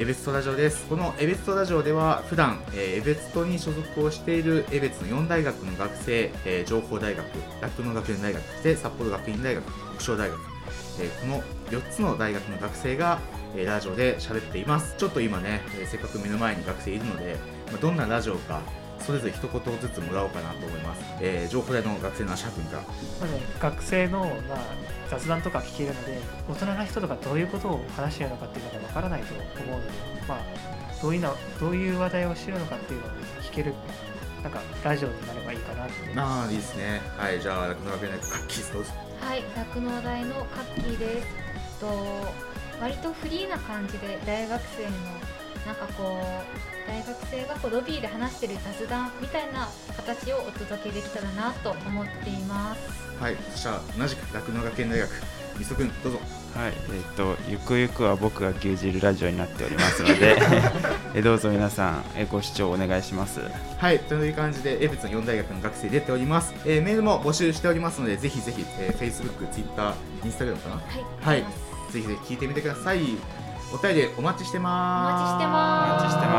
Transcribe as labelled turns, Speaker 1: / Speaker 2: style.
Speaker 1: エベツトラジオです。このエベツトラジオでは普段、えー、エベツトに所属をしているエベツの4大学の学生、え、情報大学酪農学園大学そして札幌学院大学国商大学、え、この4つの大学の学生が、え、ラジオで喋っています。ちょっと今ね、え、せっかく目の前に学生いるので、ま、どんなラジオかそれぞれ一言ずつもらおうかなと思います、えー、情報大の学生のアシャ君から
Speaker 2: まず学生の、まあ、雑談とか聞けるので大人な人とかどういうことを話しているのかっていうのがわからないと思うので、まあ、どういうのどういう話題をしてるのかっていうのを聞けるなんかラジオになればいいかなって
Speaker 1: ああいいですね。はいじゃあ酪農学園大カッキーどうぞ
Speaker 3: はい酪農大のカッキーです。と割とフリーな感じで大学生のなんかこう大学生がこうロビーで話してる雑談みたいな形をお届けできたらなと思っています。
Speaker 1: はいそしたら同じく酪農学園大学みそくんどうぞ。
Speaker 4: はいえー、っとゆくゆくは僕が牛耳るラジオになっておりますので えどうぞ皆さんえご視聴お願いします。
Speaker 1: はいという感じで江別の4大学の学生出ております、えー、メールも募集しておりますのでぜひぜひ、えー、Facebook、Twitter、Instagram かな？
Speaker 3: はい、
Speaker 1: はい、ぜひぜひ聞いてみてください。お便りお待ちしてます
Speaker 3: お待ちしてます。
Speaker 4: お待ちしてます